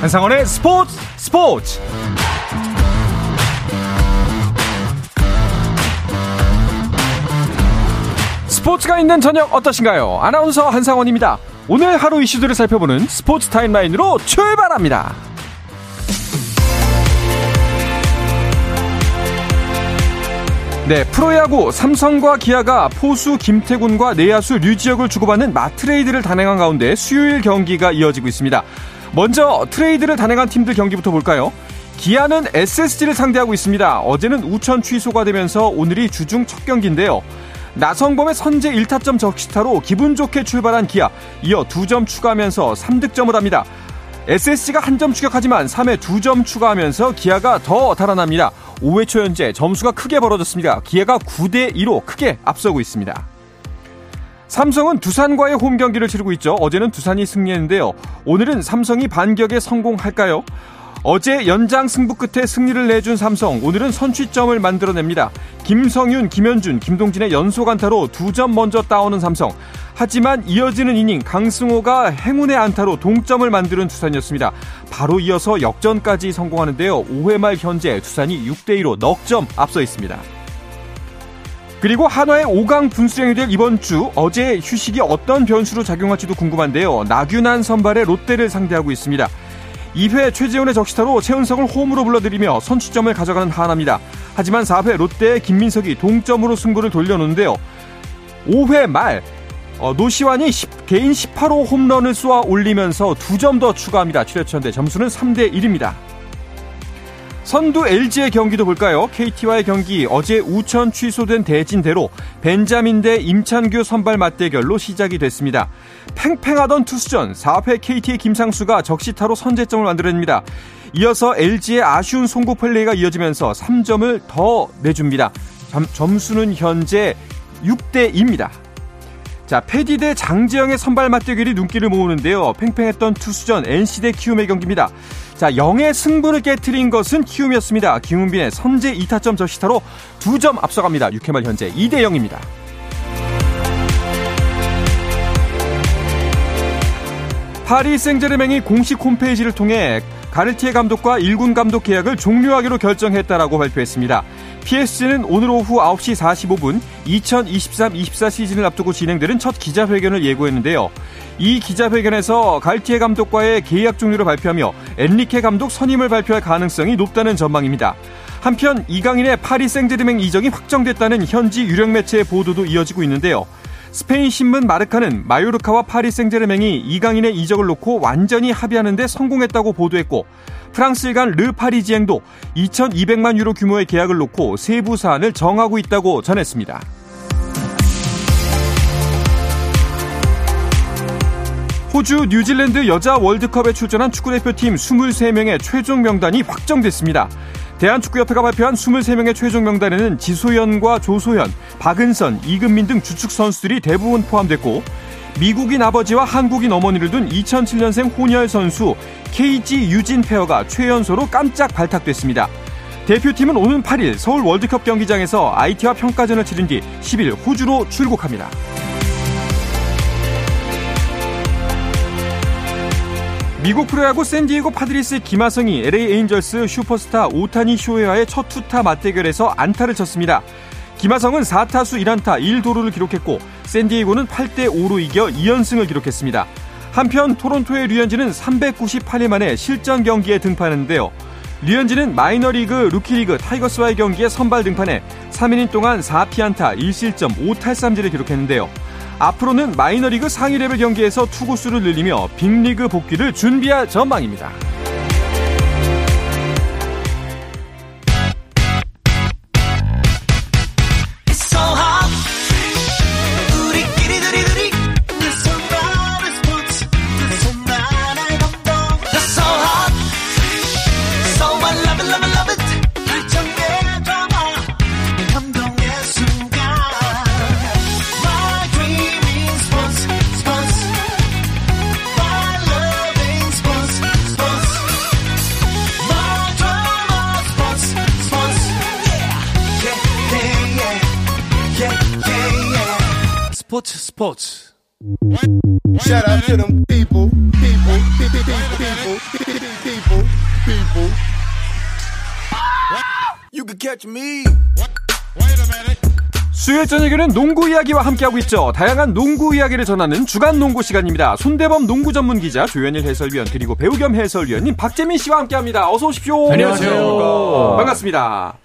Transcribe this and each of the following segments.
한상원의 스포츠 스포츠 스포츠가 있는 저녁 어떠신가요? 아나운서 한상원입니다. 오늘 하루 이슈들을 살펴보는 스포츠 타임라인으로 출발합니다. 네, 프로야구 삼성과 기아가 포수 김태군과 내야수 류지혁을 주고받는 마트레이드를 단행한 가운데 수요일 경기가 이어지고 있습니다. 먼저 트레이드를 단행한 팀들 경기부터 볼까요? 기아는 SSG를 상대하고 있습니다. 어제는 우천 취소가 되면서 오늘이 주중 첫 경기인데요. 나성범의 선제 1타점 적시타로 기분 좋게 출발한 기아, 이어 2점 추가하면서 3득점을 합니다. SSG가 한 점 추격하지만 3회 2점 추가하면서 기아가 더 달아납니다. 5회 초 현재 점수가 크게 벌어졌습니다. 기아가 9대 2로 크게 앞서고 있습니다. 삼성은 두산과의 홈 경기를 치르고 있죠. 어제는 두산이 승리했는데요. 오늘은 삼성이 반격에 성공할까요? 어제 연장 승부 끝에 승리를 내준 삼성, 오늘은 선취점을 만들어냅니다. 김성윤, 김현준, 김동진의 연속 안타로 두 점 먼저 따오는 삼성. 하지만 이어지는 이닝 강승호가 행운의 안타로 동점을 만드는 두산이었습니다. 바로 이어서 역전까지 성공하는데요. 5회 말 현재 두산이 6대 2로 넉 점 앞서 있습니다. 그리고 한화의 5강 분수령이 될 이번 주 어제 휴식이 어떤 변수로 작용할지도 궁금한데요. 나균한 선발의 롯데를 상대하고 있습니다. 2회 최재훈의 적시타로 최은석을 홈으로 불러들이며 선취점을 가져가는 하나입니다. 하지만 4회 롯데의 김민석이 동점으로 승부를 돌려놓는데요. 5회 말 어, 노시환이 10, 개인 18호 홈런을 쏘아 올리면서 2점 더 추가합니다. 7회천대 점수는 3대 1입니다. 선두 LG의 경기도 볼까요? KT와의 경기 어제 우천 취소된 대진대로 벤자민 대 임찬규 선발 맞대결로 시작이 됐습니다. 팽팽하던 투수전 4회 KT의 김상수가 적시타로 선제점을 만들어냅니다. 이어서 LG의 아쉬운 송구 플레이가 이어지면서 3점을 더 내줍니다. 점 수는 현재 6대 2입니다. 자, 패디 대 장지영의 선발 맞대결이 눈길을 모으는데요. 팽팽했던 투수전 NC 대 키움의 경기입니다. 자, 0의 승부를 깨뜨린 것은 키움이었습니다. 김은빈의 선제 2타점 저시타로 2점 앞서갑니다. 6회 말 현재 2대 0입니다. 파리 생제르맹이 공식 홈페이지를 통해 가르티에 감독과 1군 감독 계약을 종료하기로 결정했다라고 발표했습니다. PSG는 오늘 오후 9시 45분 2023-24 시즌을 앞두고 진행되는 첫 기자회견을 예고했는데요. 이 기자회견에서 갈티에 감독과의 계약 종료를 발표하며 엔리케 감독 선임을 발표할 가능성이 높다는 전망입니다. 한편 이강인의 파리 생제르맹 이적이 확정됐다는 현지 유력 매체의 보도도 이어지고 있는데요. 스페인 신문 마르카는 마요르카와 파리 생제르맹이 이강인의 이적을 놓고 완전히 합의하는 데 성공했다고 보도했고 프랑스 일간 르 파리지앵도 2200만 유로 규모의 계약을 놓고 세부 사안을 정하고 있다고 전했습니다. 호주 뉴질랜드 여자 월드컵에 출전한 축구대표팀 23명의 최종 명단이 확정됐습니다. 대한축구협회가 발표한 23명의 최종 명단에는 지소연과 조소연, 박은선, 이금민 등 주축 선수들이 대부분 포함됐고 미국인 아버지와 한국인 어머니를 둔 2007년생 혼혈 선수 KG 유진 페어가 최연소로 깜짝 발탁됐습니다. 대표팀은 오는 8일 서울 월드컵 경기장에서 IT와 평가전을 치른 뒤 10일 호주로 출국합니다. 미국 프로야구 샌디에고 파드리스의 김하성이 LA 에인절스 슈퍼스타 오타니 쇼헤이와의 첫 투타 맞대결에서 안타를 쳤습니다. 김하성은 4타수 1안타 1도루를 기록했고 샌디에고는 8대 5로 이겨 2연승을 기록했습니다. 한편 토론토의 류현진은 398일 만에 실전 경기에 등판했는데요. 류현진은 마이너리그 루키리그 타이거스와의 경기에 선발 등판해 3이닝 동안 4피안타 1실점 5탈삼진을 기록했는데요. 앞으로는 마이너리그 상위 레벨 경기에서 투구수를 늘리며 빅리그 복귀를 준비할 전망입니다. 스포츠 Shout out to them people, people, people, people, people, people. You can catch me. 수요일 저녁에는 농구 이야기와 함께하고 있죠. 다양한 농구 이야기를 전하는 주간 농구 시간입니다. 손대범 농구 전문 기자 조현일 해설위원 그리고 배우 겸 해설위원님 박재민 씨와 함께합니다. 어서 오십시오. 안녕하세요. 반갑습니다.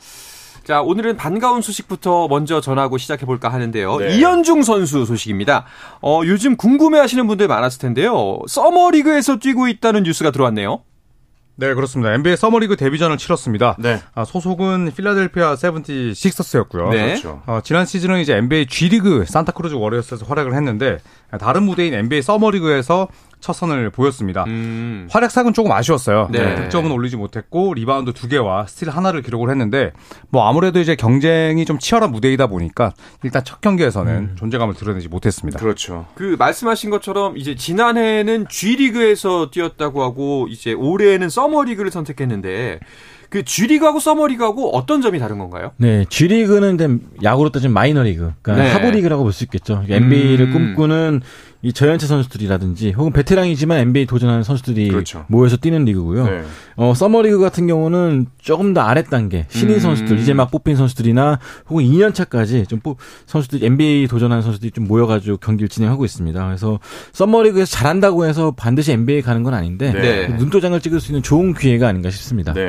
자, 오늘은 반가운 소식부터 먼저 전하고 시작해 볼까 하는데요. 네. 이현중 선수 소식입니다. 어, 요즘 궁금해 하시는 분들 많았을 텐데요. 서머리그에서 뛰고 있다는 뉴스가 들어왔네요. 네, 그렇습니다. NBA 서머리그 데뷔전을 치렀습니다. 네. 아, 소속은 필라델피아 세븐티 식서스였고요. 네. 그렇죠. 어, 지난 시즌은 이제 NBA G리그 산타크루즈 워리어스에서 활약을 했는데 다른 무대인 NBA 서머리그에서 첫 선을 보였습니다. 음. 활약상은 조금 아쉬웠어요. 네. 네, 득점은 올리지 못했고 리바운드 두 개와 스틸 하나를 기록을 했는데 뭐 아무래도 이제 경쟁이 좀 치열한 무대이다 보니까 일단 첫 경기에서는 존재감을 드러내지 못했습니다. 그렇죠. 그 말씀하신 것처럼 이제 지난해에는 G리그에서 뛰었다고 하고 이제 올해에는 서머 리그를 선택했는데 그 G리그하고 서머리그하고 어떤 점이 다른 건가요? 네, G리그는 야구로 따지면 마이너리그, 그러니까 네. 하부리그라고 볼 수 있겠죠. NBA를 음. 꿈꾸는 이 저연차 선수들이라든지 혹은 베테랑이지만 NBA 도전하는 선수들이 그렇죠. 모여서 뛰는 리그고요. 네. 어, 서머리그 같은 경우는 조금 더 아래 단계 신인 음. 선수들 이제 막 뽑힌 선수들이나 혹은 2년 차까지 좀 뽑, 선수들 NBA 도전하는 선수들이 좀 모여가지고 경기를 진행하고 있습니다. 그래서 서머리그에서 잘한다고 해서 반드시 NBA 가는 건 아닌데 네. 눈도장을 찍을 수 있는 좋은 기회가 아닌가 싶습니다. 네.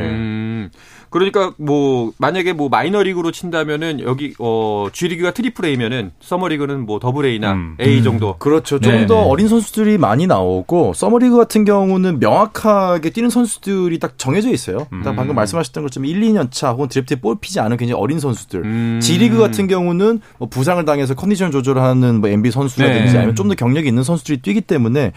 음. 그러니까 뭐 만약에 뭐 마이너리그로 친다면은 여기 어 G리그가 트리플 A면은 서머리그는 뭐 더블 A나 음. A 정도. 그렇죠. 좀 네, 더 네. 어린 선수들이 많이 나오고 서머리그 같은 경우는 명확하게 뛰는 선수들이 딱 정해져 있어요. 딱 방금 말씀하셨던 것처럼 1, 2년 차 혹은 드래프트에 뽑히지 않은 굉장히 어린 선수들. 음. G리그 같은 경우는 뭐 부상을 당해서 컨디션 조절하는 뭐 NBA 선수라든지 네. 아니면 좀 더 경력이 있는 선수들이 뛰기 때문에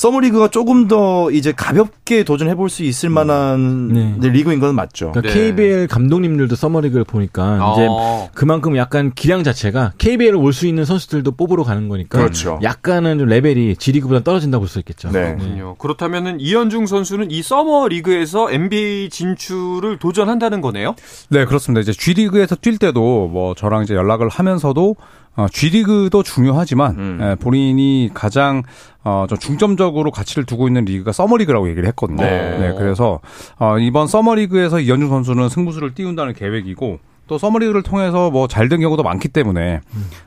서머리그가 조금 더 이제 가볍게 도전해 볼 수 있을 만한 네. 네, 리그인 건 맞죠. 그러니까 네. KBL 감독님들도 서머리그를 보니까 이제 어. 그만큼 약간 기량 자체가 KBL을 올 수 있는 선수들도 뽑으러 가는 거니까 그렇죠. 약간은 좀 레벨이 G리그보다 떨어진다고 볼 수 있겠죠. 네. 그렇군요. 그렇다면은 이현중 선수는 이 서머 리그에서 NBA 진출을 도전한다는 거네요. 네, 그렇습니다. 이제 G리그에서 뛸 때도 뭐 저랑 이제 연락을 하면서도 어, G리그도 중요하지만 음. 예, 본인이 가장 어, 좀 중점적으로 가치를 두고 있는 리그가 서머리그라고 얘기를 했거든요. 네. 네, 그래서 어, 이번 서머리그에서 이현중 선수는 승부수를 띄운다는 계획이고 또 서머리그를 통해서 뭐 잘 된 경우도 많기 때문에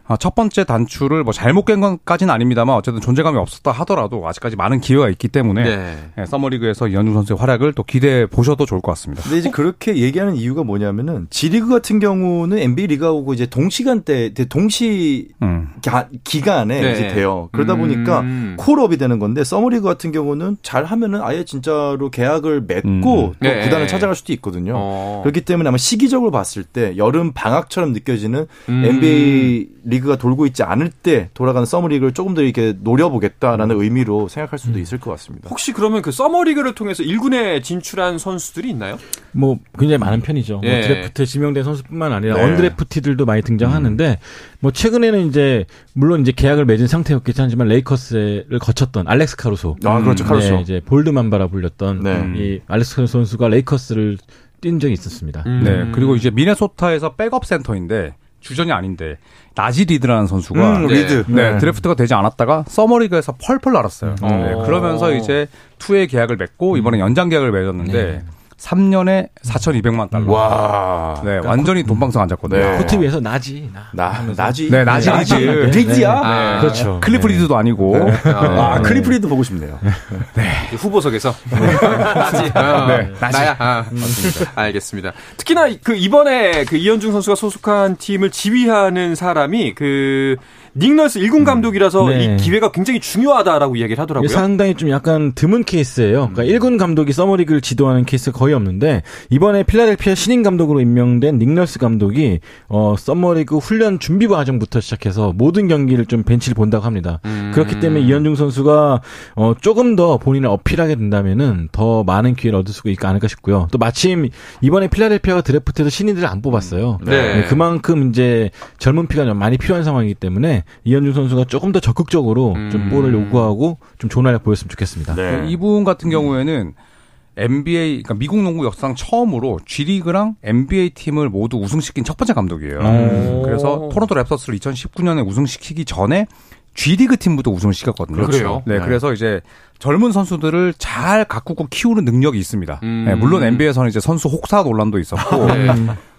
아, 첫 번째 단추를 뭐 잘못 꿴 것까지는 아닙니다만 어쨌든 존재감이 없었다 하더라도 아직까지 많은 기회가 있기 때문에 네. 예, 서머리그에서 이현중 선수의 활약을 또 기대해 보셔도 좋을 것 같습니다. 근데 이제 그렇게 얘기하는 이유가 뭐냐면은 G리그 같은 경우는 NBA 리그하고 이제 동시간대, 동시 음. 가- 기간에 네. 이제 돼요. 그러다 음. 보니까 콜업이 되는 건데 서머리그 같은 경우는 잘 하면은 아예 진짜로 계약을 맺고 음. 또 네. 구단을 찾아갈 수도 있거든요. 어. 그렇기 때문에 아마 시기적으로 봤을 때 여름 방학처럼 느껴지는 음. NBA 리그가 돌고 있지 않을 때 돌아가는 서머리그를 조금 더 이렇게 노려보겠다라는 의미로 생각할 수도 있을 것 같습니다. 혹시 그러면 그 서머 리그를 통해서 1군에 진출한 선수들이 있나요? 뭐 굉장히 많은 편이죠. 뭐 예. 드래프트에 지명된 선수뿐만 아니라 네. undrafted들도 많이 등장하는데 뭐 최근에는 이제 물론 이제 계약을 맺은 상태였겠지 하지만 레이커스를 거쳤던 알렉스 카루소. 아, 그렇죠. 카루소. 네, 이제 볼드맘바라 불렸던 네. 이 알렉스 카루소 선수가 레이커스를 뛴 적이 있었습니다. 음. 네. 그리고 이제 미네소타에서 백업 센터인데 주전이 아닌데 나지 리드라는 선수가 음, 네. 리드. 네, 드래프트가 되지 않았다가 서머리그에서 펄펄 날았어요. 음. 네, 어. 그러면서 이제 two-way 계약을 맺고 이번에 연장 계약을 맺었는데 네. 3년에 4,200만 달러. 와. 네, 완전히 돈방석 앉았거든요. 네. 코트 위에서 나지 나. 나, 나지. 네, 나지 리드. 리드야? 아, 그렇죠. 클리프 리드도 아니고. 아, 클리프 리드 보고 싶네요. 후보석에서 나지. 어, 네, 나지. 나야. 아, 알겠습니다. 특히나 그 이번에 그 이현중 선수가 소속한 팀을 지휘하는 사람이 그 닉 널스 1군 감독이라서 네. 이 기회가 굉장히 중요하다라고 이야기를 하더라고요. 상당히 좀 약간 드문 케이스예요. 그러니까 1군 감독이 서머리그를 지도하는 케이스가 거의 없는데 이번에 필라델피아 신인 감독으로 임명된 닉 널스 감독이 어 서머리그 훈련 준비 과정부터 시작해서 모든 경기를 좀 벤치를 본다고 합니다. 음. 그렇기 때문에 이현중 선수가 어 조금 더 본인을 어필하게 된다면은 더 많은 기회를 얻을 수 있지 않을까 싶고요. 또 마침 이번에 필라델피아가 드래프트에서 신인들을 안 뽑았어요. 네. 네, 그만큼 이제 젊은 피가 좀 많이 필요한 상황이기 때문에 이현중 선수가 조금 더 적극적으로 음. 좀 볼을 요구하고 좀 좋은 활약 보였으면 좋겠습니다. 네. 이분 같은 경우에는 NBA, 그러니까 미국 농구 역사상 처음으로 G리그랑 NBA 팀을 모두 우승시킨 첫 번째 감독이에요. 음. 그래서 토론토 랩터스를 2019년에 우승시키기 전에 G리그 팀부터 우승을 시켰거든요. 그래요? 네, 네. 그래서 이제 젊은 선수들을 잘 가꾸고 키우는 능력이 있습니다. 음. 네, 물론 NBA에서는 이제 선수 혹사 논란도 있었고 네.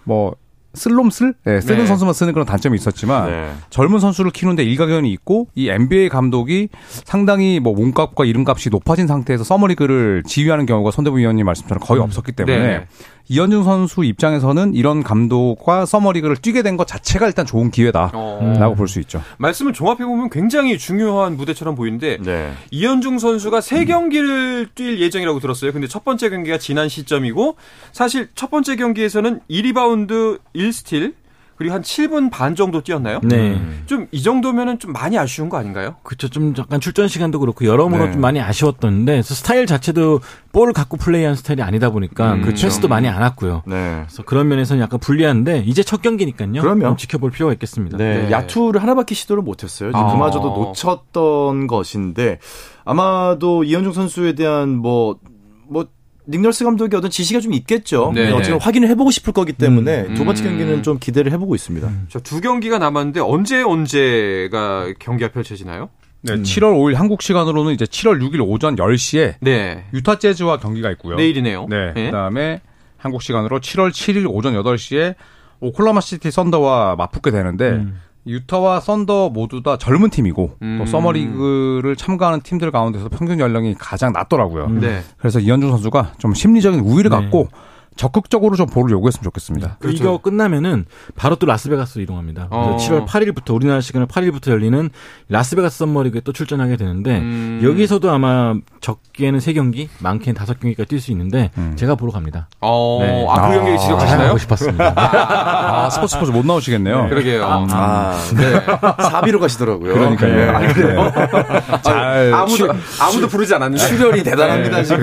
뭐 슬롬슬 네, 쓰는 네. 선수만 쓰는 그런 단점이 있었지만 네. 젊은 선수를 키우는데 일가견이 있고 이 NBA 감독이 상당히 뭐 몸값과 이름값이 높아진 상태에서 서머리그를 지휘하는 경우가 손대범 위원님 말씀처럼 거의 없었기 때문에 네. 이현중 선수 입장에서는 이런 감독과 서머리그를 뛰게 된 것 자체가 일단 좋은 기회다라고 어, 볼수 있죠. 말씀을 종합해 보면 굉장히 중요한 무대처럼 보이는데 네. 이현중 선수가 세 경기를 뛸 예정이라고 들었어요. 근데 첫 번째 경기가 지난 시점이고 사실 첫 번째 경기에서는 2리바운드 1 스틸 그리고 한 7분 반 정도 뛰었나요? 네. 좀 이 정도면은 좀 많이 아쉬운 거 아닌가요? 그렇죠. 좀 약간 출전 시간도 그렇고 여러모로 네. 좀 많이 아쉬웠던데 그래서 스타일 자체도 볼을 갖고 플레이하는 스타일이 아니다 보니까 음, 그 체스도 많이 안 왔고요. 네. 그래서 그런 면에서는 약간 불리한데 이제 첫 경기니까요. 그럼요. 좀 지켜볼 필요가 있겠습니다. 네, 네. 야투를 하나밖에 시도를 못했어요. 아. 그마저도 놓쳤던 것인데 아마도 이현중 선수에 대한 뭐뭐 닉널스 감독의 어떤 지시가 좀 있겠죠. 네. 어쨌든 확인을 해보고 싶을 거기 때문에 두 번째 음. 경기는 좀 기대를 해보고 있습니다. 자, 두 경기가 남았는데 언제 언제가 경기가 펼쳐지나요? 네, 7월 5일 한국 시간으로는 이제 7월 6일 오전 10시에 네. 유타 재즈와 경기가 있고요. 내일이네요. 네. 예. 그다음에 한국 시간으로 7월 7일 오전 8시에 오클라호마 시티 썬더와 맞붙게 되는데 음. 유타와 썬더 모두 다 젊은 팀이고 음. 또 서머리그를 참가하는 팀들 가운데서 평균 연령이 가장 낮더라고요. 네. 그래서 이현중 선수가 좀 심리적인 우위를 네. 갖고 적극적으로 좀 볼을 요구했으면 좋겠습니다. 그 이거 끝나면은 바로 또 라스베가스로 이동합니다. 그래서 어. 7월 8일부터 우리나라 시간으로 8일부터 열리는 라스베가스 썸머리그에 또 출전하게 되는데 음. 여기서도 아마 적게는 3경기, 많게는 5경기까지 뛸 수 있는데 음. 제가 보러 갑니다. 어, 네. 아, 그 아, 경기 지적하시나요? 가고 싶었습니다. 아, 스포츠 스포츠 못 나오시겠네요. 그러게요. 아, 네. 사비로 가시더라고요. 그러니까요. 네. 아, 그래요? 잘 아무도 아무도 부르지 않았는데 출혈이 대단합니다 지금.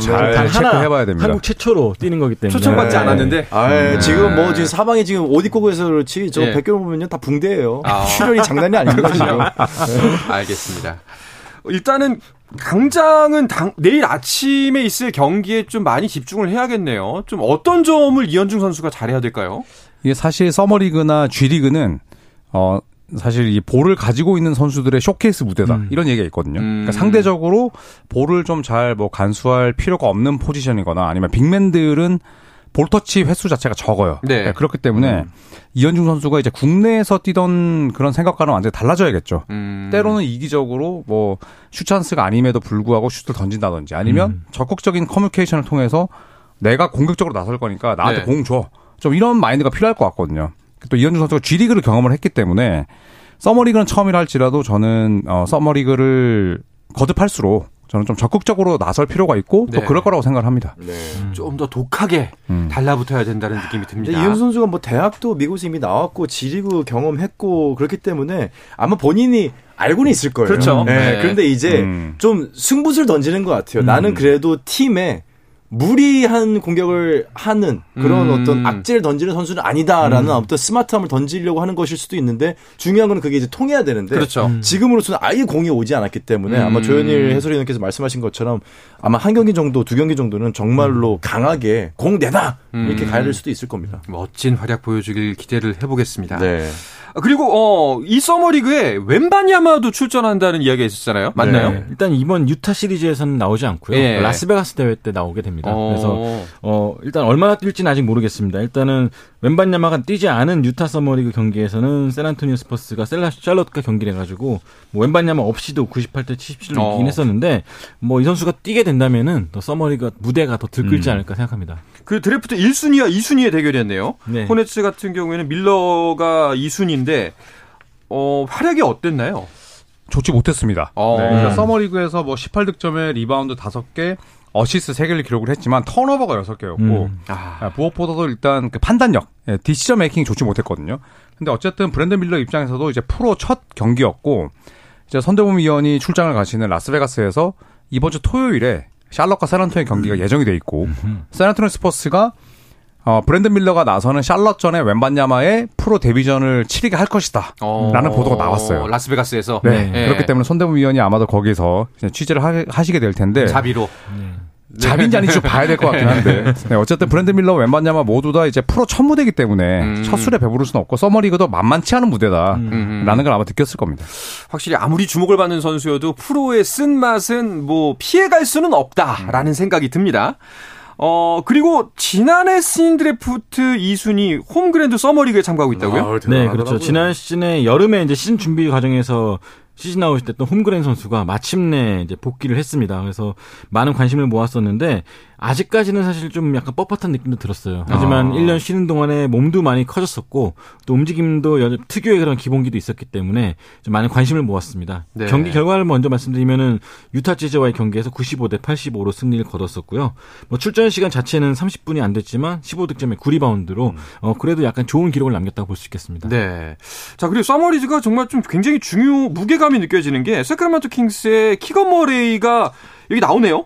잘단 하나 체크해 봐야 됩니다. 한국 최초로 뛰는 거기 때문에 초청받지 네. 않았는데 아, 네. 지금 뭐 지금 사방에 지금 옷 입고 그래서 그렇지 저 예. 백경 보면요 다 붕대예요. 아. 출혈이 장난이 아닙니다 지금. 알겠습니다. 일단은 당장은 당- 내일 아침에 있을 경기에 좀 많이 집중을 해야겠네요. 좀 어떤 점을 이현중 선수가 잘해야 될까요? 이게 사실 서머리그나 G리그는 어 사실 이 볼을 가지고 있는 선수들의 쇼케이스 무대다 음. 이런 얘기가 있거든요. 음. 그러니까 상대적으로 볼을 좀 잘 뭐 간수할 필요가 없는 포지션이거나 아니면 빅맨들은 볼터치 횟수 자체가 적어요. 네. 그러니까 그렇기 때문에 이현중 선수가 이제 국내에서 뛰던 그런 생각과는 완전히 달라져야겠죠. 음. 때로는 이기적으로 뭐 슛찬스가 아님에도 불구하고 슛을 던진다든지 아니면 음. 적극적인 커뮤니케이션을 통해서 내가 공격적으로 나설 거니까 나한테 네. 공 줘. 좀 이런 마인드가 필요할 것 같거든요. 또 이현주 선수가 G리그를 경험을 했기 때문에 서머리그는 처음이라 할지라도 저는 어, 서머리그를 거듭할수록 저는 좀 적극적으로 나설 필요가 있고 또 네. 그럴 거라고 생각을 합니다. 네. 좀더 독하게 음. 달라붙어야 된다는 느낌이 근데 듭니다. 이현수 선수가 뭐 대학도 미국에서 이미 나왔고 지리그 경험했고 그렇기 때문에 아마 본인이 알고는 있을 거예요. 그렇죠. 네. 네. 그런데 이제 음. 좀 승부수를 던지는 것 같아요. 음. 나는 그래도 팀에 무리한 공격을 하는 그런 음. 어떤 악재를 던지는 선수는 아니다라는 어떤 스마트함을 던지려고 하는 것일 수도 있는데 중요한 건 그게 이제 통해야 되는데 그렇죠. 음. 지금으로서는 아예 공이 오지 않았기 때문에 음. 아마 조현일 해설위원께서 말씀하신 것처럼 아마 한 경기 정도 두 경기 정도는 정말로 강하게 공 내다 이렇게 음. 가야 될 수도 있을 겁니다. 멋진 활약 보여주길 기대를 해보겠습니다. 네. 아, 그리고 어, 이 서머리그에 웬바냐마도 출전한다는 이야기가 있었잖아요. 맞나요? 네. 일단 이번 유타 시리즈에서는 나오지 않고요. 예. 라스베가스 대회 때 나오게 됩니다. 어. 그래서 어 일단 얼마나 뛸지는 아직 모르겠습니다. 일단은 웸반야마가 뛰지 않은 유타 서머리그 경기에서는 샌안토니오 스퍼스가 셀라 샬럿과 경기를 해가지고 뭐 웸반야마 없이도 98대 77로 어. 이기긴 했었는데 뭐 이 선수가 뛰게 된다면은 더 서머리그 무대가 더 들끓지 음. 않을까 생각합니다. 그 드래프트 1순위와 2순위의 대결이었네요. 네. 호네츠 같은 경우에는 밀러가 2순위인데 어, 활약이 어땠나요? 좋지 못했습니다. 어. 네, 그러니까 서머리그에서 뭐 18득점에 리바운드 5개, 어시스트 3개를 기록을 했지만 턴오버가 6개였고 음. 아, 무엇보다도 일단 그 판단력, 예, decision making이 좋지 못했거든요. 근데 어쨌든 브랜든 밀러 입장에서도 이제 프로 첫 경기였고 이제 손대범 위원이 출장을 가시는 라스베가스에서 이번 주 토요일에 샬럿과 샌안토니오의 경기가 예정이 돼 있고 샌안토니오 스퍼스가 어, 브랜든 밀러가 나서는 샬럿 전에 웸반야마의 프로 데뷔전을 치르게 할 것이다. 어, 라는 보도가 나왔어요. 라스베가스에서 네. 네. 그렇기 때문에 손대범 위원이 아마도 거기서 이제 취재를 하, 시게될 텐데 자비로. 자비인지 아닌지 좀 봐야 될 것 같긴 한데. 네, 어쨌든 브랜든 밀러, 웸반야마 모두 다 이제 프로 첫 무대이기 때문에 음. 첫 술에 배부를 수는 없고 서머리그도 만만치 않은 무대다라는 음. 걸 아마 느꼈을 겁니다. 확실히 아무리 주목을 받는 선수여도 프로의 쓴맛은 뭐 피해갈 수는 없다라는 생각이 듭니다. 어, 그리고 지난해 신인 드래프트 2순위 홈그렌도 서머리그에 참가하고 있다고요? 네, 그렇죠. 지난 시즌에 여름에 이제 시즌 준비 과정에서 시즌 아웃이 됐던 홈그랜 선수가 마침내 이제 복귀를 했습니다. 그래서 많은 관심을 모았었는데 아직까지는 사실 좀 약간 뻣뻣한 느낌도 들었어요. 하지만 아. 1년 쉬는 동안에 몸도 많이 커졌었고 또 움직임도 여- 특유의 그런 기본기도 있었기 때문에 좀 많은 관심을 모았습니다. 네. 경기 결과를 먼저 말씀드리면은 유타 재즈와의 경기에서 95대 85로 승리를 거뒀었고요. 뭐 출전 시간 자체는 30분이 안 됐지만 15득점에 9리바운드로 어 그래도 약간 좋은 기록을 남겼다고 볼 수 있겠습니다. 네. 자, 그리고 서머리그가 정말 좀 굉장히 중요, 무게감이 느껴지는 게, 새크라멘토 킹스의 키건 머레이가 여기 나오네요?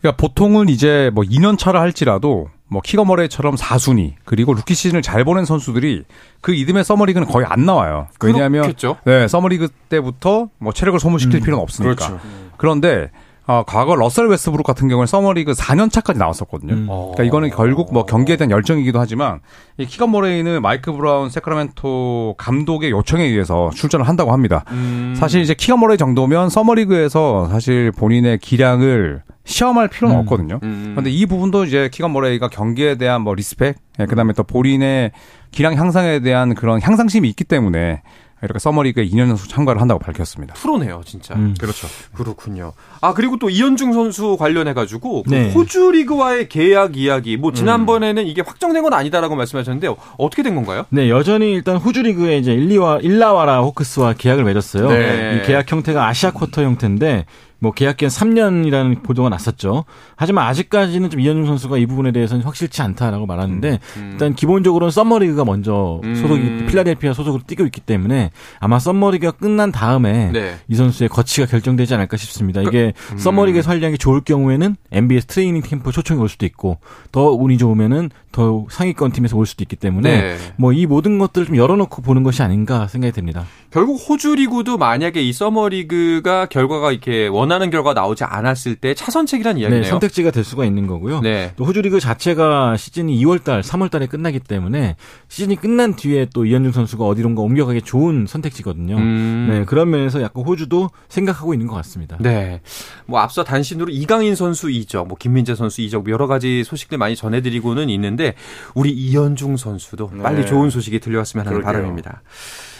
그러니까 보통은 이제 뭐 2년 차를 할지라도 뭐 키건 머레이처럼 4순위 그리고 루키 시즌을 잘 보낸 선수들이 그 이듬해 서머리그는 거의 안 나와요. 왜냐하면 그렇겠죠. 네 서머리그 때부터 뭐 체력을 소모시킬 필요는 없으니까. 그렇죠. 그런데 어, 과거 러셀 웨스트브룩 같은 경우는 서머리그 4년 차까지 나왔었거든요. 음. 그러니까 이거는 결국 뭐 경기에 대한 열정이기도 하지만 이 키건 머레이는 마이크 브라운 새크라멘토 감독의 요청에 의해서 출전을 한다고 합니다. 음. 사실 이제 키건 머레이 정도면 서머리그에서 사실 본인의 기량을 시험할 필요는 음. 없거든요. 음. 그런데 이 부분도 이제 키건 머레이가 경기에 대한 뭐 respect, 예, 그다음에 또 본인의 기량 향상에 대한 그런 향상심이 있기 때문에 이렇게 서머리그에 2년 연속 참가를 한다고 밝혔습니다. 프로네요, 진짜. 음. 그렇죠. 그렇군요. 아, 그리고 또 이현중 선수 관련해 가지고, 그 네. 호주 리그와의 계약 이야기, 뭐, 지난번에는 이게 확정된 건 아니다라고 말씀하셨는데, 어떻게 된 건가요? 네, 여전히 일단 호주 리그에 이제 일리와 일라와라 호크스와 계약을 맺었어요. 네. 이 계약 형태가 아시아 쿼터 형태인데 뭐 계약 기간 3년이라는 보도가 났었죠. 하지만 아직까지는 좀 이현중 선수가 이 부분에 대해서는 확실치 않다라고 말하는데 일단 기본적으로는 썸머리그가 먼저 음. 소속이 필라델피아 소속으로 뛰고 있기 때문에 아마 썸머리그가 끝난 다음에 네. 이 선수의 거취가 결정되지 않을까 싶습니다. 이게 썸머리그에서 활약이 좋을 경우에는 NBA 트레이닝 캠프 초청이 올 수도 있고 더 운이 좋으면은 더 상위권 팀에서 올 수도 있기 때문에 네. 뭐이 모든 것들을 좀 열어놓고 보는 것이 아닌가 생각이 듭니다. 결국 호주 리그도 만약에 이 서머 리그가 결과가 이렇게 원하는 결과 가 나오지 않았을 때 차선책이라는 이야기네요. 네, 선택지가 될 수가 있는 거고요. 네. 또 호주 리그 자체가 시즌이 2월 달, 3월 달에 끝나기 때문에 시즌이 끝난 뒤에 또 이현중 선수가 어디론가 옮겨가기 좋은 선택지거든요. 음. 네, 그런 면에서 약간 호주도 생각하고 있는 것 같습니다. 네. 뭐 앞서 단신으로 이강인 선수 이적, 뭐 김민재 선수 이적 뭐 여러 가지 소식들 많이 전해드리고는 있는데 우리 이현중 선수도 빨리 좋은 소식이 들려왔으면 하는 그러게요. 바람입니다.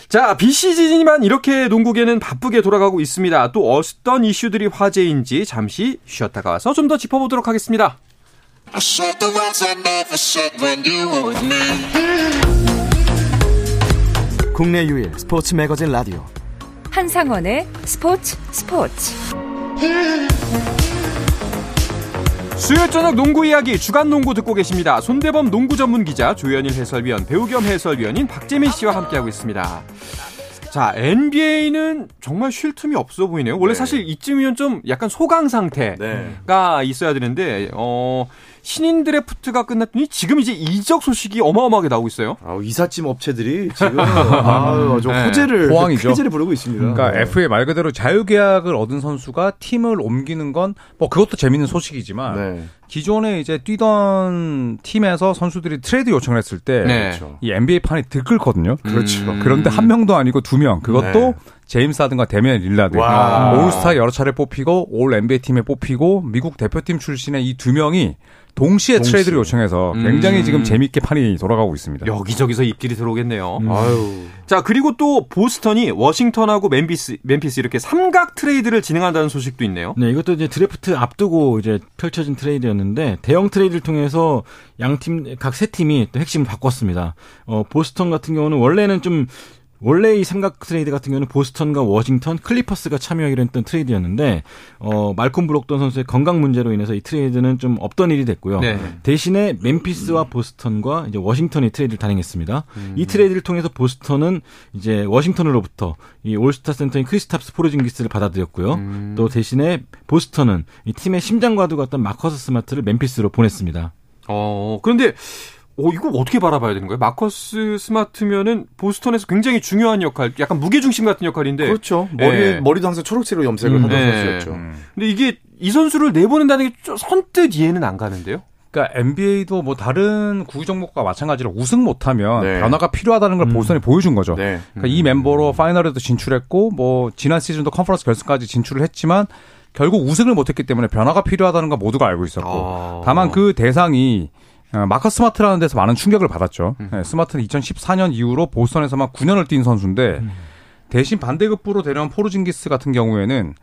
자, 비시즌이지만 이렇게 농구계는 바쁘게 돌아가고 있습니다. 또 어떤 이슈들이 화제인지 잠시 쉬었다가 와서 좀 더 짚어보도록 하겠습니다. 국내 유일 스포츠 매거진 라디오 한상원의 스포츠 스포츠 수요일 저녁 농구 이야기 주간 농구 듣고 계십니다. 손대범 농구 전문 기자 조현일 해설위원 배우 겸 해설위원인 박재민 씨와 함께하고 있습니다. 자, NBA는 정말 쉴 틈이 없어 보이네요. 원래 사실 이쯤이면 좀 약간 소강 상태가 있어야 되는데 어 신인 드래프트가 끝났더니 지금 이제 이적 소식이 어마어마하게 나오고 있어요. 아, 이삿짐 업체들이 지금 아, 좀 네. 호재를 호황이죠. 쾌재를 부르고 있습니다. 그러니까 FA 말 그대로 자유 계약을 얻은 선수가 팀을 옮기는 건 뭐 그것도 재밌는 소식이지만 네. 기존에 이제 뛰던 팀에서 선수들이 트레이드 요청을 했을 때이 네. 그렇죠. NBA 판이 들끓거든요. 그렇죠. 음. 그런데 한 명도 아니고 두 명. 그것도 네. 제임스 하든과 데미안 릴라드. 와. 올스타 여러 차례 뽑히고 All-NBA 팀에 뽑히고 미국 대표팀 출신의 이 두 명이 동시에 동시에. 트레이드를 요청해서 음. 굉장히 지금 재밌게 판이 돌아가고 있습니다. 여기저기서 입질이 들어오겠네요. 아유. 자, 그리고 또 보스턴이 워싱턴하고 멤피스, 멤피스 이렇게 삼각 트레이드를 진행한다는 소식도 있네요. 네, 이것도 이제 드래프트 앞두고 이제 펼쳐진 트레이드였는데 대형 트레이드를 통해서 양 팀 각 세 팀이 또 핵심을 바꿨습니다. 어 보스턴 같은 경우는 원래는 좀 원래 이 삼각 트레이드 같은 경우는 보스턴과 워싱턴, 클리퍼스가 참여하기로 했던 트레이드였는데 어 말콤 브록던 선수의 건강 문제로 인해서 이 트레이드는 좀 없던 일이 됐고요. 네. 대신에 멤피스와 보스턴과 이제 워싱턴이 트레이드를 단행했습니다. 이 트레이드를 통해서 보스턴은 이제 워싱턴으로부터 이 올스타 센터인 크리스탑스 포르징기스를 받아들였고요. 또 대신에 보스턴은 이 팀의 심장과도 같던 마커스 스마트를 멤피스로 보냈습니다. 어, 그런데 오, 이거 어떻게 바라봐야 되는 거예요? 마커스 스마트면은 보스턴에서 굉장히 중요한 역할, 약간 무게중심 같은 역할인데. 그렇죠. 머리 예. 머리도 항상 초록색으로 염색을 음. 하던 네. 선수였죠. 근데 이게 이 선수를 내보낸다는 게좀 선뜻 이해는 안 가는데요? 그러니까 NBA도 뭐 다른 구기 종목과 마찬가지로 우승 못하면 네. 변화가 필요하다는 걸 음. 보스턴이 보여준 거죠. 네. 그러니까 이 멤버로 파이널에도 진출했고 뭐 지난 시즌도 컨퍼런스 결승까지 진출을 했지만 결국 우승을 못했기 때문에 변화가 필요하다는 걸 모두가 알고 있었고 아. 다만 그 대상이 어, 마커스 스마트라는 데서 많은 충격을 받았죠. 네, 스마트는 2014년 이후로 보스턴에서만 9년을 뛴 선수인데 대신 반대급부로 데려온 포르징기스 같은 경우에는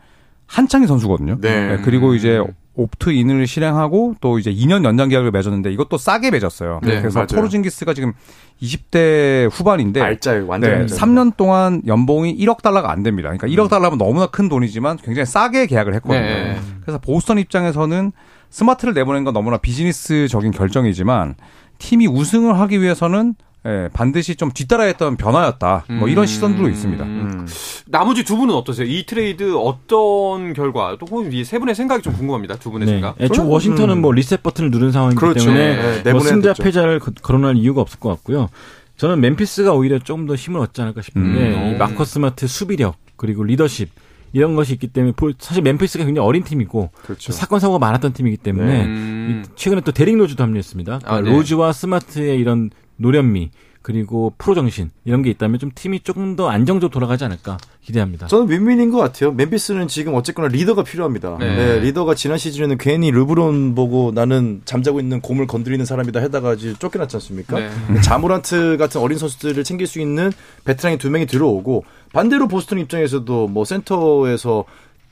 한창인 선수거든요. 네. 그리고 이제 opt-in을 실행하고 또 이제 2년 연장 계약을 맺었는데 이것도 싸게 맺었어요. 네, 그래서 맞아요. 포르징기스가 지금 20대 후반인데 알짜요, 완전 네, 알짜요. 3년 동안 연봉이 1억 달러가 안 됩니다. 그러니까 1억 달러면 너무나 큰 돈이지만 굉장히 싸게 계약을 했거든요. 네. 그래서 보스턴 입장에서는 스마트를 내보낸 건 너무나 비즈니스적인 결정이지만 팀이 우승을 하기 위해서는 예, 반드시 좀 뒤따라야 했던 변화였다. 뭐 이런 시선도 있습니다. 음. 나머지 두 분은 어떠세요? 이 트레이드 어떤 결과, 또 혹은 이세 분의 생각이 좀 궁금합니다. 두 분의 네. 생각. 애초 워싱턴은 음. 뭐 리셋 버튼을 누른 상황이기 그렇죠. 때문에 네, 뭐 내보내야 승자 됐죠. 패자를 거- 거론할 이유가 없을 것 같고요. 저는 멤피스가 오히려 조금 더 힘을 얻지 않을까 싶은데 음. 이 마커스 스마트 수비력 그리고 리더십 이런 것이 있기 때문에 볼- 사실 멤피스가 굉장히 어린 팀이고 그렇죠. 사건 사고가 많았던 팀이기 때문에 음. 이- 최근에 또 데릭 로즈도 합류했습니다. 아, 그러니까 네. 로즈와 스마트의 이런 노련미 그리고 프로 정신 이런 게 있다면 좀 팀이 조금 더 안정적으로 돌아가지 않을까 기대합니다. 저는 윈윈인 것 같아요. 멤피스는 지금 어쨌거나 리더가 필요합니다. 네. 네. 리더가 지난 시즌에는 괜히 르브론 보고 나는 잠자고 있는 곰을 건드리는 사람이다 했다가 이제 쫓겨났지 않습니까? 네. 자 모란트 같은 어린 선수들을 챙길 수 있는 베테랑이 두 명이 들어오고 반대로 보스턴 입장에서도 뭐 센터에서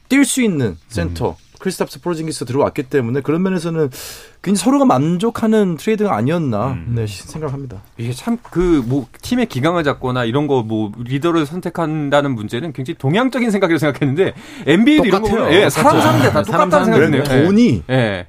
뛸 수 있는 센터 크리스탑스 포르징기스 들어왔기 때문에 그런 면에서는 굉장히 서로가 만족하는 트레이드가 아니었나 네, 생각합니다. 이게 참 그 뭐 팀의 기강을 잡거나 이런 거 뭐 리더를 선택한다는 문제는 굉장히 동양적인 생각이라고 생각했는데 NBA도 이런 거 똑같아요. 보면 예, 사람 똑같아요. 사는데 다 똑같다는 사는 생각이 그러니까 드네요. 돈이 예.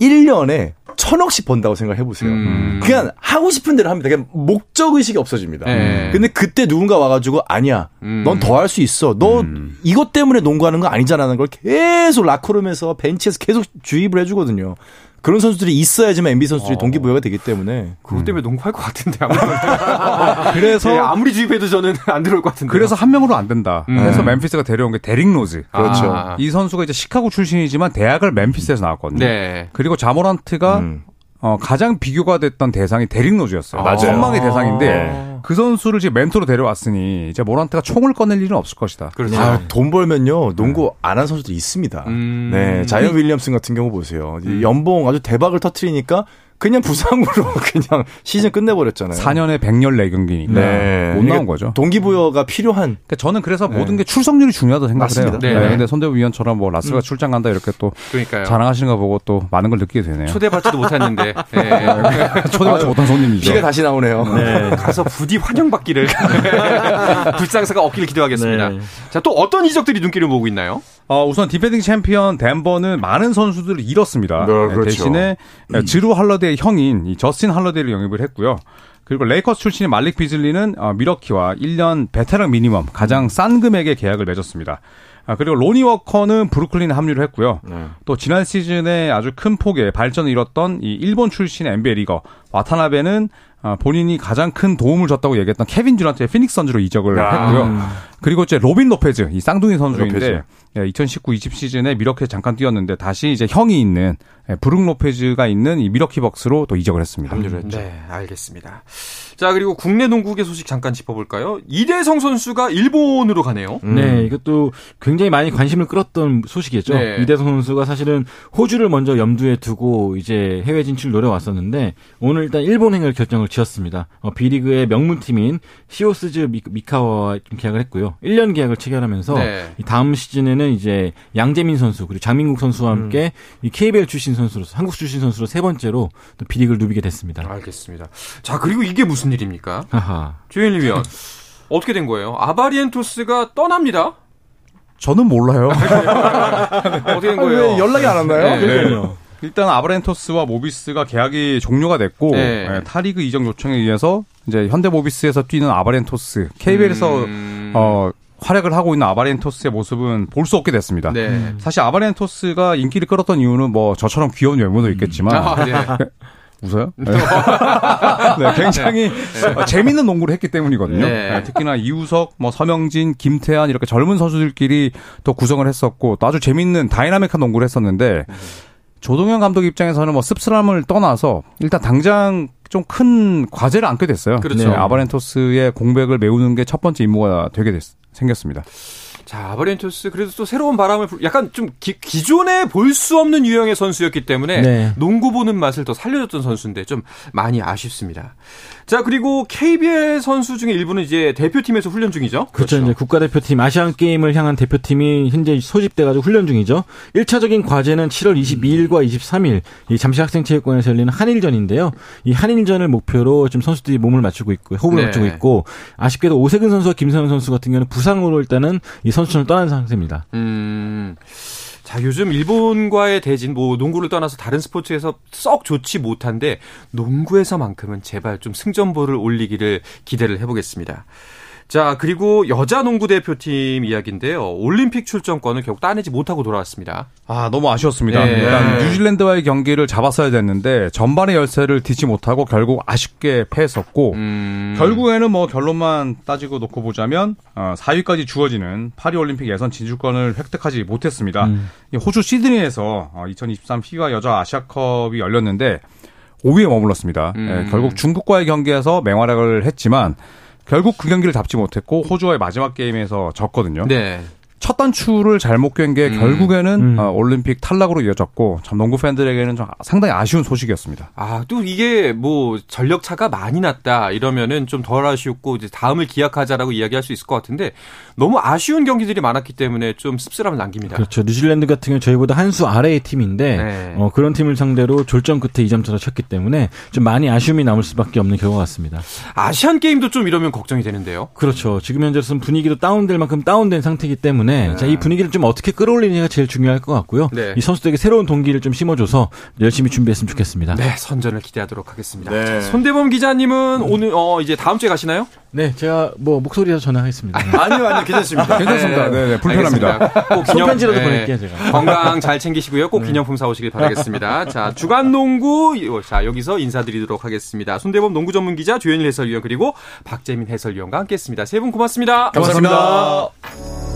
1년에 천억씩 번다고 생각해 보세요. 음. 그냥 하고 싶은 대로 합니다. 그냥 목적 의식이 없어집니다. 네. 근데 그때 누군가 와가지고 아니야, 음. 넌 더 할 수 있어. 너 이것 때문에 농구하는 거 아니잖아는 걸 계속 라커룸에서 벤치에서 계속 주입을 해주거든요. 그런 선수들이 있어야지만 NBA 선수들이 동기부여가 되기 때문에 그것 때문에 농구할 것 같은데 아무리 그래서 예, 아무리 주입해도 저는 안 들어올 것 같은데. 그래서 한 명으로 안 된다. 음. 그래서 멤피스가 데려온 게 데릭 로즈. 그렇죠. 아. 이 선수가 이제 시카고 출신이지만 대학을 멤피스에서 나왔거든요. 네. 그리고 자 모란트가 음. 어, 가장 비교가 됐던 대상이 데릭 로즈였어요. 맞아요. 선망의 대상인데 아. 그 선수를 지금 멘토로 데려왔으니 이제 모란트가 총을 꺼낼 일은 없을 것이다. 그렇죠. 아, 돈 벌면요 농구 안 한 선수도 있습니다. 음. 네, 자이언 윌리엄슨 같은 경우 보세요. 이 연봉 아주 대박을 터트리니까 그냥 부상으로 그냥 시즌 끝내버렸잖아요. 4년에 114경기니까 네. 못 나온 거죠. 동기부여가 필요한 그러니까 저는 그래서 네. 모든 게 출석률이 중요하다고 생각을 맞습니다. 해요. 네. 근데 손대부 위원처럼 뭐 라스가 출장 간다 이렇게 또 그러니까요. 자랑하시는 거 보고 또 많은 걸 느끼게 되네요. 초대받지도 못했는데 예. 초대받지 못한 손님이죠. 피가 다시 나오네요. 가서 부디 환영받기를 불상사가 없기를 기도하겠습니다. 네. 자, 또 어떤 이적들이 눈길을 모으고 있나요? 어, 우선 디펜딩 챔피언 덴버는 많은 선수들을 잃었습니다. 네, 네, 그렇죠. 대신에 지루 할러데이 형인 이 저스틴 할러데이를 영입을 했고요. 그리고 레이커스 출신의 말릭 비즐리는 어, 밀워키와 1년 베테랑 미니멈 가장 싼 금액의 계약을 맺었습니다. 아, 그리고 로니 워커는 브루클린에 합류를 했고요. 네. 또 지난 시즌에 아주 큰 폭의 발전을 이뤘던 이 일본 출신의 NBA 리거 와타나베는 아, 본인이 가장 큰 도움을 줬다고 얘기했던 케빈 듀란트의 피닉스 선즈로 이적을 아. 했고요. 그리고 이제 로빈 로페즈 이 쌍둥이 선수인데. 예, 2019-20 시즌에 밀워키에 잠깐 뛰었는데 다시 이제 형이 있는 예, 브룩 로페즈가 있는 이 밀워키 벅스로 또 이적을 했습니다. 합류를 했죠. 네, 알겠습니다. 자, 그리고 국내 농구계 소식 잠깐 짚어볼까요? 이대성 선수가 일본으로 가네요. 네, 이것도 굉장히 많이 관심을 끌었던 소식이었죠. 네. 이대성 선수가 사실은 호주를 먼저 염두에 두고 이제 해외 진출 노려왔었는데 오늘 일단 일본행을 결정을 지었습니다. 어, B리그의 명문팀인 시오스즈 미- 미카와와 좀 계약을 했고요. 1년 계약을 체결하면서 네. 이 다음 시즌에는 이제 양재민 선수 그리고 장민국 선수와 함께 이 KBL 출신 선수로서 한국 출신 선수로 세 번째로 또 B리그를 누비게 됐습니다. 알겠습니다. 자, 그리고 이게 무슨 일입니까? 하하. 조현일 위원. 어떻게 된 거예요? 아바리엔토스가 떠납니다. 저는 몰라요. 어떻게 된 거예요? 왜 연락이 안 왔나요? 네. 그러니까요. 일단 아브렌토스와 모비스가 계약이 종료가 됐고 네. 예, 타리그 이적 요청에 의해서 이제 현대 모비스에서 뛰는 아바렌토스 KBL에서 음. 어, 활약을 하고 있는 아바렌토스의 모습은 볼 수 없게 됐습니다. 네. 사실 아바렌토스가 인기를 끌었던 이유는 뭐 저처럼 귀여운 외모도 있겠지만 아, 네. 웃어요? 네. 네, 굉장히 어, 재밌는 농구를 했기 때문이거든요. 네. 네, 특히나 이우석, 뭐 서명진, 김태환 이렇게 젊은 선수들끼리 또 구성을 했었고 또 아주 재밌는 다이나믹한 농구를 했었는데 조동현 감독 입장에서는 뭐 씁쓸함을 떠나서 일단 당장 좀 큰 과제를 안게 됐어요. 그렇죠. 네, 아바렌토스의 공백을 메우는 게 첫 번째 임무가 되게 됐, 생겼습니다. 자, 아바렌토스 그래도 또 새로운 바람을 불, 약간 좀 기, 기존에 볼 수 없는 유형의 선수였기 때문에 네. 농구 보는 맛을 더 살려줬던 선수인데 좀 많이 아쉽습니다. 자, 그리고 KBL 선수 중에 일부는 이제 대표팀에서 훈련 중이죠. 그렇죠. 이제 국가대표팀 아시안 게임을 향한 대표팀이 현재 소집돼 가지고 훈련 중이죠. 1차적인 과제는 7월 22일과 23일 이 잠실 학생체육관에서 열리는 한일전인데요. 이 한일전을 목표로 지금 선수들이 몸을 맞추고 있고 호흡을 네. 맞추고 있고 아쉽게도 오세근 선수와 김선영 선수 같은 경우는 부상으로 일단은 이 선수촌을 떠난 상태입니다. 음. 자, 요즘 일본과의 대진, 뭐, 농구를 떠나서 다른 스포츠에서 썩 좋지 못한데, 농구에서만큼은 제발 좀 승전보를 올리기를 기대를 해보겠습니다. 자, 그리고 여자 농구 대표팀 이야기인데요. 올림픽 출전권을 결국 따내지 못하고 돌아왔습니다. 아, 너무 아쉬웠습니다. 네. 일단 뉴질랜드와의 경기를 잡았어야 됐는데 전반의 열세를 딛지 못하고 결국 아쉽게 패했었고 음. 결국에는 뭐 결론만 따지고 놓고 보자면 어, 4위까지 주어지는 파리 올림픽 예선 진출권을 획득하지 못했습니다. 이 호주 시드니에서 어, 2023 피바 여자 아시아컵이 열렸는데 5위에 머물렀습니다. 음. 예, 결국 중국과의 경기에서 맹활약을 했지만 결국 그 경기를 잡지 못했고 호주와의 마지막 게임에서 졌거든요. 네. 첫 단추를 잘못 깬게 음. 결국에는 음. 어, 올림픽 탈락으로 이어졌고 참 농구 팬들에게는 좀 상당히 아쉬운 소식이었습니다. 아, 또 이게 뭐 전력 차가 많이 났다 이러면은 좀 덜 아쉬웠고 이제 다음을 기약하자라고 이야기할 수 있을 것 같은데 너무 아쉬운 경기들이 많았기 때문에 좀 씁쓸함을 남깁니다. 그렇죠. 뉴질랜드 같은 경우 저희보다 한 수 아래의 팀인데 네. 어, 그런 팀을 상대로 졸전 끝에 2점 차로 쳤기 때문에 좀 많이 아쉬움이 남을 수밖에 없는 결과 같습니다. 아시안 게임도 좀 이러면 걱정이 되는데요. 그렇죠. 지금 현재로서는 분위기도 다운될 만큼 다운된 상태이기 때문에 자, 이 분위기를 좀 어떻게 끌어올리느냐가 제일 중요할 것 같고요. 네. 이 선수들에게 새로운 동기를 좀 심어줘서 열심히 준비했으면 좋겠습니다. 네, 선전을 기대하도록 하겠습니다. 네. 자, 손대범 기자님은 오늘 어 이제 다음 주에 가시나요? 네, 제가 뭐 목소리에서 전화하겠습니다. 아니요, 아니요, 괜찮습니다. 괜찮습니다. 네, 네, 불편합니다. 알겠습니다. 꼭 기념- 손편지라도 네. 보낼게요, 제가. 건강 잘 챙기시고요. 꼭 기념품 사오시길 바라겠습니다. 자, 주간 농구 자 여기서 인사드리도록 하겠습니다. 손대범 농구 전문 기자 조현일 해설위원 그리고 박재민 해설위원과 함께했습니다. 세 분 고맙습니다. 감사합니다.